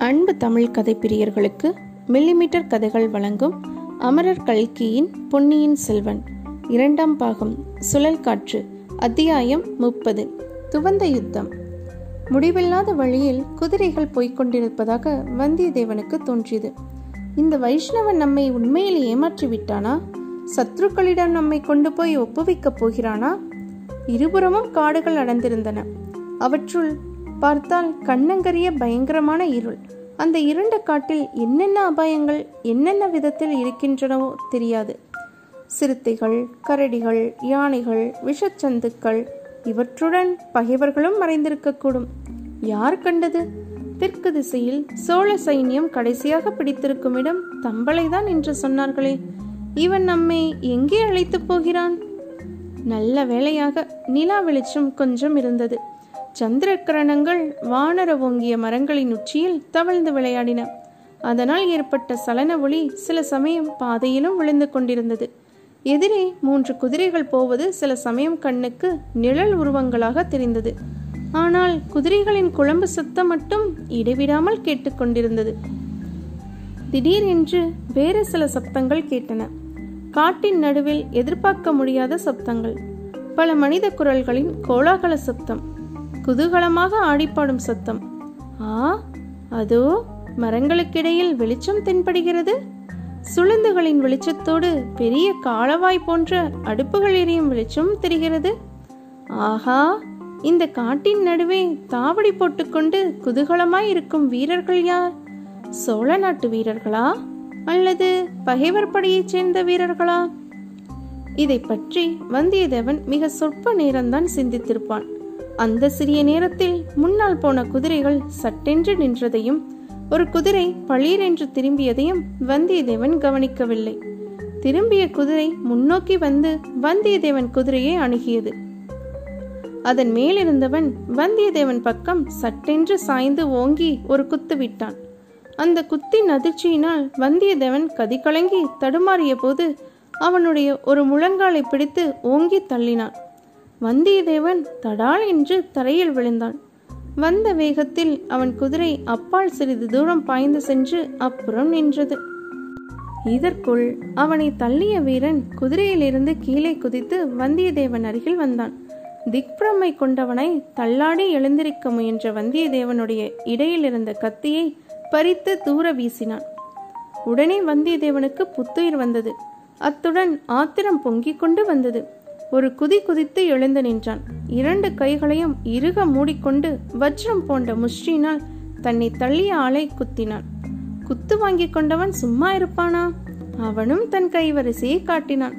அன்பு தமிழ் கதை பிரியர்களுக்கு மில்லிமீட்டர் கதைகள் வழங்கும் அமரர் கல்கியின் பொன்னியின் செல்வன். இரண்டாம் பாகம் சுழல் காற்று அத்தியாயம் முப்பது. துவந்த யுத்தம். முடிவில்லாத வழியில் குதிரைகள் போய்கொண்டிருப்பதாக வந்தியத்தேவனுக்கு தோன்றியது. இந்த வைஷ்ணவன் நம்மை உண்மையில் ஏமாற்றி விட்டானா? சத்ருக்களிடம் நம்மை கொண்டு போய் ஒப்புவிக்கப் போகிறானா? இருபுறமும் காடுகள் அடர்ந்திருந்தன. அவற்றுள் பார்த்தால் கண்ணங்கரிய பயங்கரமான இருள். அந்த இருண்ட காட்டில் என்னென்ன அபாயங்கள் என்னென்ன விதத்தில் இருக்கின்றனவோ தெரியாது. சிறுத்தைகள் கரடிகள் யானைகள் விஷச்சந்துக்கள் இவற்றுடன் பகைவர்களும் மறைந்திருக்கக்கூடும். யார் கண்டது? தெற்கு திசையில் சோழ சைன்யம் கடைசியாக பிடித்திருக்கும் இடம் தம்பளைதான் என்று சொன்னார்களே. இவன் நம்மை எங்கே அழைத்துப் போகிறான்? நல்ல வேளையாக நிலா வெளிச்சம் கொஞ்சம் இருந்தது. சந்திரகிரணங்கள் வானர ஓங்கிய மரங்களின் உச்சியில் தவழ்ந்து விளையாடின. அதனால் ஏற்பட்ட சலன ஒளி சில சமயம் பாதையிலும் விழுந்து கொண்டிருந்தது. எதிரே மூன்று குதிரைகள் போவது சில சமயம் கண்ணுக்கு நிழல் உருவங்களாக தெரிந்தது. ஆனால் குதிரைகளின் குழம்பு சத்தம் மட்டும் இடைவிடாமல் கேட்டுக்கொண்டிருந்தது திடீரென்று வேறு சில சப்தங்கள் கேட்டன. காட்டின் நடுவில் எதிர்பார்க்க முடியாத சப்தங்கள். பல மனித குரல்களின் கோலாகல சப்தம். குதூகலமாக ஆடிப்பாடும் சத்தம். ஆ அதோ மரங்களுக்கிடையில் வெளிச்சம் தென்படுகிறது. சுளுந்துகளின் வெளிச்சத்தோடு பெரிய காலவாய் போன்ற அடுப்புகள் எரியும் வெளிச்சம் தெரிகிறது. ஆஹா இந்த காட்டின் நடுவே தாவடி போட்டுக்கொண்டு குதூகலமாய் இருக்கும் வீரர்கள் யார்? சோழ நாட்டு வீரர்களா? அல்லது பகைவர் படையைச் சேர்ந்த வீரர்களா? இதை பற்றி வந்தியத்தேவன் மிக சொற்ப நேரம்தான் சிந்தித்திருப்பான். அந்த சிறிய நேரத்தில் முன்னால் போன குதிரைகள் சட்டென்று நின்றதையும் ஒரு குதிரை பளீரென்று திரும்பியதையும் வந்தியத்தேவன் கவனிக்கவில்லை. திரும்பிய குதிரை முன்னோக்கி வந்து வந்தியத்தேவன் குதிரையை அணுகியது. அதன் மேலிருந்தவன் வந்தியத்தேவன் பக்கம் சட்டென்று சாய்ந்து ஓங்கி ஒரு குத்து விட்டான். அந்த குத்தின் அதிர்ச்சியினால் வந்தியத்தேவன் கதிகலங்கி தடுமாறிய போது அவனுடைய ஒரு முழங்காலை பிடித்து ஓங்கி தள்ளினான். வந்தியத்தேவன் தடால் என்று தரையில் விழுந்தான். வந்த வேகத்தில் அவன் குதிரை அப்பால் சிறிது தூரம் பாய்ந்து சென்று அப்புறம் நின்றது. இதற்குள் அவனை தள்ளிய வீரன் குதிரையிலிருந்து கீழே குதித்து வந்தியத்தேவன் அருகில் வந்தான். திக்பிரமை கொண்டவனை தள்ளாடி எழுந்திருக்க முயன்ற வந்தியத்தேவனுடைய இடையில் இருந்த கத்தியை பறித்து தூர வீசினான். உடனே வந்தியத்தேவனுக்கு புத்துயிர் வந்தது. அத்துடன் ஆத்திரம் பொங்கிக் கொண்டு வந்தது. ஒரு குதி குதித்து எழுந்து நின்றான். இரண்டு கைகளையும் இறுக மூடிக்கொண்டு வஜ்ரம் போன்ற முஷ்டினால் தன்னை தள்ளிய ஆளை குத்தினான். குத்து வாங்கி கொண்டவன் சும்மா இருப்பானா? அவனும் தன் கைவரிசையை காட்டினான்.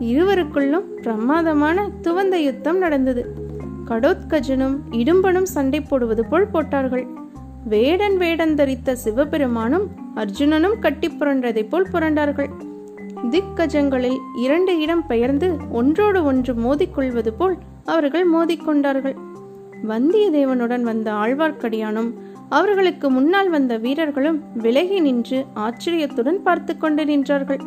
இருவருக்குள்ளும் பிரமாதமான துவந்த யுத்தம் நடந்தது. கடோத்கஜனும் இடும்பனும் சண்டை போடுவது போல் போட்டார்கள். வேடன் வேடன் தரித்த சிவபெருமானும் அர்ஜுனனும் கட்டி புரண்டதை போல் புரண்டார்கள். திக்கஜங்களில் இரண்டு இடம் பெயர்ந்து ஒன்றோடு ஒன்று மோதிக்கொள்வது போல் அவர்கள் மோதிக்கொண்டார்கள். வந்தியத்தேவனுடன் வந்த ஆழ்வார்க்கடியானும் அவர்களுக்கு முன்னால் வந்த வீரர்களும் விலகி நின்று ஆச்சரியத்துடன் பார்த்து கொண்டு நின்றார்கள்.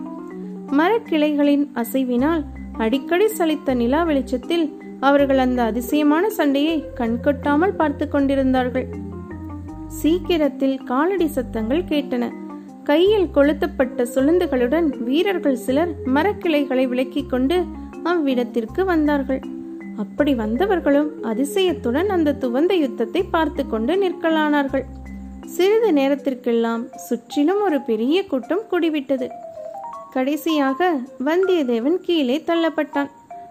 மரக்கிளைகளின் அசைவினால் அடிக்கடி சலித்த நிலா வெளிச்சத்தில் அவர்கள் அந்த அதிசயமான சண்டையை கண்கொட்டாமல் பார்த்து கொண்டிருந்தார்கள். சீக்கிரத்தில் காலடி சத்தங்கள் கேட்டன. கையில் கொளுத்தப்பட்ட சுளுந்துகளுடன் வீரர்கள் சிலர் மரக்கிளைகளை விலக்கிக் கொண்டு அவ்விடத்திற்கு வந்தார்கள். அப்படி வந்தவர்களும் அதிசயத்துடன் அந்த துவந்த யுத்தத்தை பார்த்து கொண்டு நிற்கலானார்கள். சிறிது நேரத்திற்கெல்லாம் சுற்றிலும் ஒரு பெரிய கூட்டம் கூடிவிட்டது. கடைசியாக வந்தியத்தேவன் கீழே தள்ளப்பட்டான்.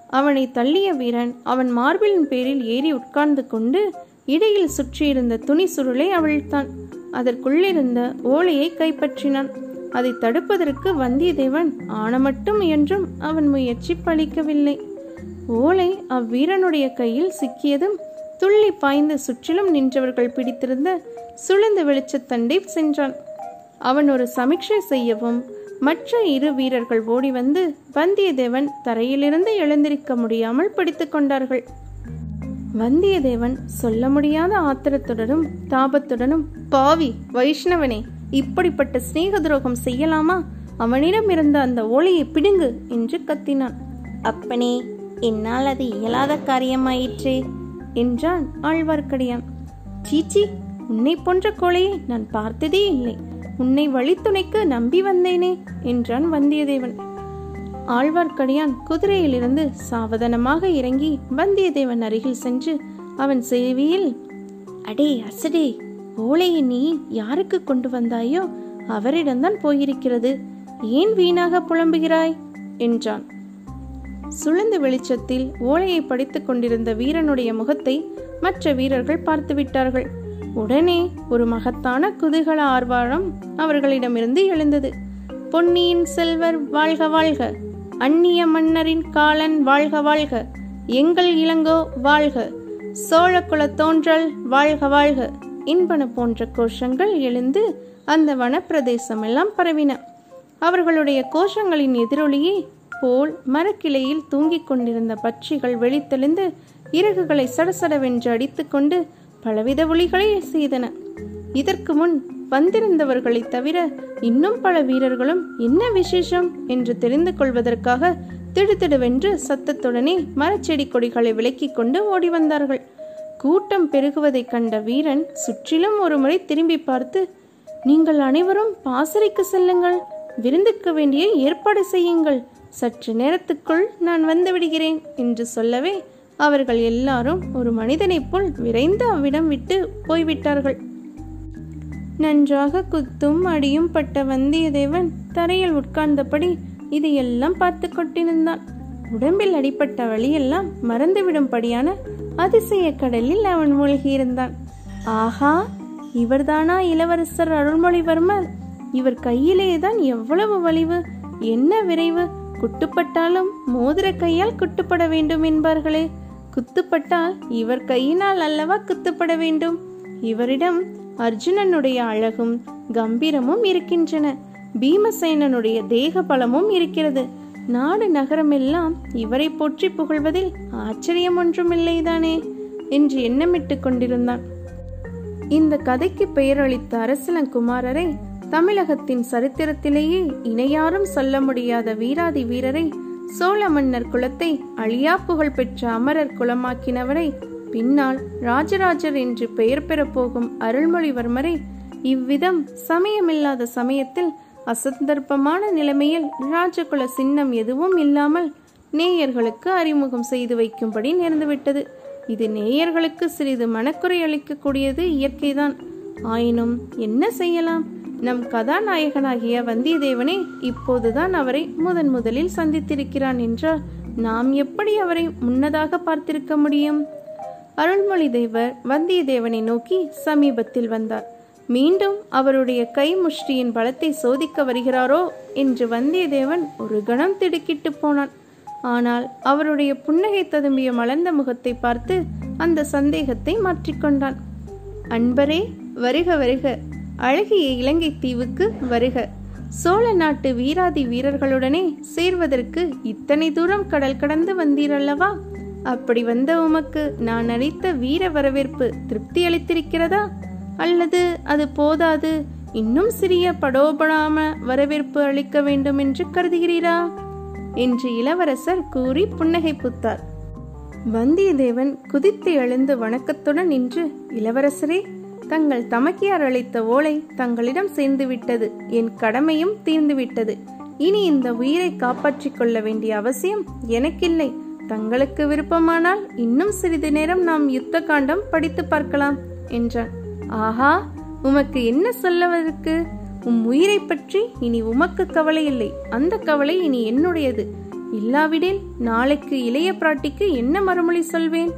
அவனை தள்ளிய வீரன் அவன் மார்பிலின் பேரில் ஏறி உட்கார்ந்து கொண்டு இடையில் சுற்றியிருந்த துணி சுருளை அவிழ்த்தான். அதற்குள்ளிருந்த ஓலையை கைப்பற்றினான். அதை தடுப்பதற்கு வந்தியத்தேவன் ஆனமட்டும் என்றும் அவன் முயற்சி பலிக்கவில்லை ஓலை அவ்வீரனுடைய கையில் சிக்கியதும் துள்ளி பாய்ந்து சுற்றிலும் நின்றவர்கள் பிடித்திருந்த சுழந்த வெளிச்சத்தண்டை சென்றான். அவன் ஒரு சமீட்சை செய்யவும் மற்ற இரு வீரர்கள் ஓடி வந்து வந்தியத்தேவன் தரையிலிருந்து எழுந்திருக்க முடியாமல் பிடித்துக் கொண்டார்கள். வந்தியத்தேவன் சொல்ல முடியாத ஆத்திரத்துடனும் தாபத்துடனும் பாவி வைஷ்ணவனே இப்படிப்பட்ட சிநேக துரோகம் செய்யலாமா? அவனிடம் இருந்த அந்த ஓலையை பிடுங்கு என்று கத்தினான். அப்பனே என்னால் அது இயலாத காரியமாயிற்றே என்றான் ஆழ்வார்க்கடியான். சீச்சி உன்னை போன்ற கோழையை நான் பார்த்ததே இல்லை. உன்னை வழித்துணைக்கு நம்பி வந்தேனே என்றான் வந்தியத்தேவன். ஆழ்வார்க்கடியான் குதிரையிலிருந்து சாவதானமாக இறங்கி வந்தியத்தேவன் அருகில் சென்று அவன் செய்வியில் அடே அசடே ஓலையை நீ யாருக்கு கொண்டு வந்தாயோ அவரிடம்தான் போயிருக்கிறது. ஏன் வீணாக புலம்புகிறாய்? என்றான். சுழந்த வெளிச்சத்தில் ஓலையை படித்துக் கொண்டிருந்த வீரனுடைய முகத்தை மற்ற வீரர்கள் பார்த்து விட்டார்கள். உடனே ஒரு மகத்தான குதூகல ஆர்வாரம் அவர்களிடமிருந்து எழுந்தது. பொன்னியின் செல்வர் வாழ்க வாழ்க! அந்நிய மன்னரின் காலன் வாழ்க வாழ்க. எங்கள் இளங்கோ வாழ்க. சோழ குலத்தோன்றல் வாழ்க வாழ்க. இன்பன போன்ற கோஷங்கள் எழுந்து அந்த வனப்பிரதேசம் எல்லாம் பரவின. அவர்களுடைய கோஷங்களின் எதிரொலியே போல் மரக்கிளையில் தூங்கிக் கொண்டிருந்த பட்சிகள் வெளித்தெழுந்து இறகுகளை சடசடவென்று அடித்துக்கொண்டு பலவித ஒளிகளை செய்தன. இதற்கு முன் வந்திருந்தவர்களைத் தவிர இன்னும் பல வீரர்களும் என்ன விசேஷம் என்று தெரிந்து கொள்வதற்காக திடுதிடுவென்று சத்தத்துடனே மரச்செடி கொடிகளை விலக்கிக் கொண்டு ஓடி வந்தார்கள். கூட்டம் பெருகுவதைக் கண்ட வீரன் சுற்றிலும் ஒருமுறை திரும்பி பார்த்து நீங்கள் அனைவரும் பாசறைக்கு செல்லுங்கள். விருந்துக்க வேண்டிய ஏற்பாடு செய்யுங்கள். சற்று நேரத்துக்குள் நான் வந்து விடுகிறேன் என்று சொல்லவே அவர்கள் எல்லாரும் ஒரு மனிதனைப் போல் விரைந்து அவ்விடம் விட்டு போய்விட்டார்கள். நன்றாக குத்தும் அடியும் பட்ட வந்தியத்தேவன் தரையில் உட்கார்ந்தபடி இதையெல்லாம் பார்த்து கொண்டிருந்தான். உடம்பில் அடிப்பட்ட வழியெல்லாம் மறந்துவிடும்படியான அதிசய கடலில் அவன் மூழ்கியிருந்தான். ஆஹா இவர்தானா இளவரசர் அருள்மொழிவர்மர்? இவர் கையிலேதான் எவ்வளவு வலிவு? என்ன விரைவு? குட்டுப்பட்டாலும் மோதிர கையால் குட்டுப்பட வேண்டும் என்பார்களே. குத்துப்பட்டால் இவர் கையினால் அல்லவா குத்துப்பட வேண்டும்? இவரிடம் அர்ஜுனனுடைய அழகும் கம்பீரமும் இருக்கின்றன. பீமசேனனுடைய தேக பலமும் இருக்கிறது. நாடு நகரமெல்லாம் இவரை போற்றி புகழ்வதில் ஆச்சரியம் ஒன்றுமில்லைதானே என்று எண்ணமிட்டுக் கொண்டிருந்தான். இந்த கதைக்கு பெயரளித்த அரசலங்குமாரரை தமிழகத்தின் சரித்திரத்திலேயே இணையாரும் சொல்ல முடியாத வீராதி வீரரை சோழ மன்னர் குலத்தை அழியா புகழ் பெற்ற அமரர் குலமாக்கினவரை பின்னால் ராஜராஜர் என்று பெயர் பெறப்போகும் அருள்மொழிவர்மரை இவ்விதம் சமயமில்லாத சமயத்தில் அசந்தர்ப்பமான நிலைமையில் ராஜகுல சின்னம் எதுவும் இல்லாமல் நேயர்களுக்கு அறிமுகம் செய்து வைக்கும்படி நேர்ந்துவிட்டது. இது நேயர்களுக்கு சிறிது மனக்குறை அளிக்கக்கூடியது இயற்கைதான். ஆயினும் என்ன செய்யலாம்? நம் கதாநாயகனாகிய வந்தியத்தேவனே இப்போதுதான் அவரை முதன் முதலில் சந்தித்திருக்கிறான் என்றால் நாம் எப்படி அவரை முன்னதாக பார்த்திருக்க முடியும்? அருள்மொழி தேவர் வந்தியத்தேவனை நோக்கி சமீபத்தில் வந்தார். மீண்டும் அவருடைய கை முஷ்டியின் பலத்தை சோதிக்க வருகிறாரோ என்று வந்தியத்தேவன் ஒரு கணம் திடுக்கிட்டு போனான். ஆனால் அவருடைய புன்னகை ததும்பிய மலர்ந்த முகத்தை பார்த்து அந்த சந்தேகத்தை மாற்றிக்கொண்டான் அன்பரே வருக வருக. அழகிய இலங்கை தீவுக்கு வருக. சோழ நாட்டு வீராதி வீரர்களுடனே சேர்வதற்கு இத்தனை தூரம் கடல் கடந்து வந்தீரல்லவா? அப்படி வந்த உமக்கு நான் அளித்த வீர வரவேற்பு திருப்தி அளித்திருக்கிறதா அல்லது அது போதாது? இன்னும் சிறிய படோபடாம வரவேற்பு அளிக்க வேண்டும் என்று கருதுகிறீரா? என்று இளவரசர் கூறி புன்னகை புத்தார். வந்தியத்தேவன் குதித்து எழுந்து வணக்கத்துடன் நின்று இளவரசரே தங்கள் தமக்கியார் அளித்த ஓலை தங்களிடம் சேர்ந்து விட்டது என் கடமையும் தீர்ந்துவிட்டது. இனி இந்த உயிரை காப்பாற்றிக் கொள்ள வேண்டிய அவசியம் எனக்கில்லை. தங்களுக்கு விருப்பமானால் இன்னும் சிறிது நேரம் நாம் யுத்த காண்டம் படித்து பார்க்கலாம் என்றான். ஆஹா உமக்கு என்ன சொல்லுவதற்கு? உம் உயிரை பற்றி இனி உமக்கு கவலை இல்லை. அந்த கவலை இனி என்னுடையது. இல்லாவிடில் நாளைக்கு இளைய பிராட்டிக்கு என்ன மறுமொழி சொல்வேன்?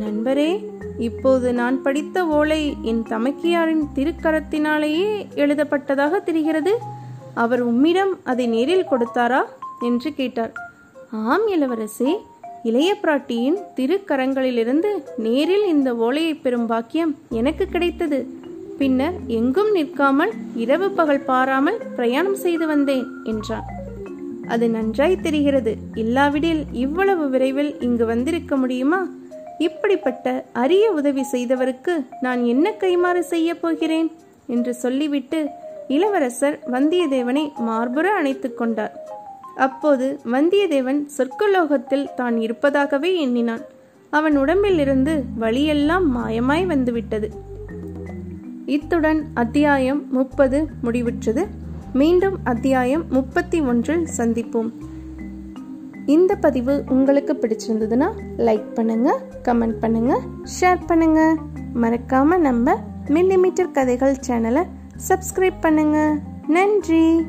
நண்பரே இப்போது நான் படித்த ஓலை என் தமக்கியாரின் திருக்கரத்தினாலேயே எழுதப்பட்டதாக தெரிகிறது. அவர் உம்மிடம் அதை நேரில் கொடுத்தாரா? என்று கேட்டார். ஆம் இளவரசே இளைய பிராட்டியின் திருக்கரங்களிலிருந்து நேரில் இந்த ஓலையை பெறும் பாக்கியம் எனக்கு கிடைத்தது. பின்னர் எங்கும் நிற்காமல் இரவு பகல் பாராமல் பிரயாணம் செய்து வந்தேன் என்றான். அது நன்றாய் தெரிகிறது. இல்லாவிடில் இவ்வளவு விரைவில் இங்கு வந்திருக்க முடியுமா? இப்படிப்பட்ட அரிய உதவி செய்தவருக்கு நான் என்ன கைமாறு செய்ய போகிறேன்? என்று சொல்லிவிட்டு இளவரசர் வந்தியத்தேவனை மார்புற அணைத்துக் கொண்டார். அப்போது வந்தியத்தேவன் சொர்க்கலோகத்தில் தான் இருப்பதாகவே எண்ணினான். அவன் உடம்பில் இருந்து வழியெல்லாம் மாயமாய் வந்துவிட்டது. இத்துடன் அத்தியாயம் முப்பது முடிவுற்றது. மீண்டும் அத்தியாயம் முப்பத்தி ஒன்றில் சந்திப்போம். இந்த பதிவு உங்களுக்கு பிடிச்சிருந்ததுன்னா லைக் பண்ணுங்க கமெண்ட் பண்ணுங்க ஷேர் பண்ணுங்க. மறக்காம நம்ம மில்லிமீட்டர் கதைகள் சேனலை சப்ஸ்கிரைப் பண்ணுங்க. நன்றி.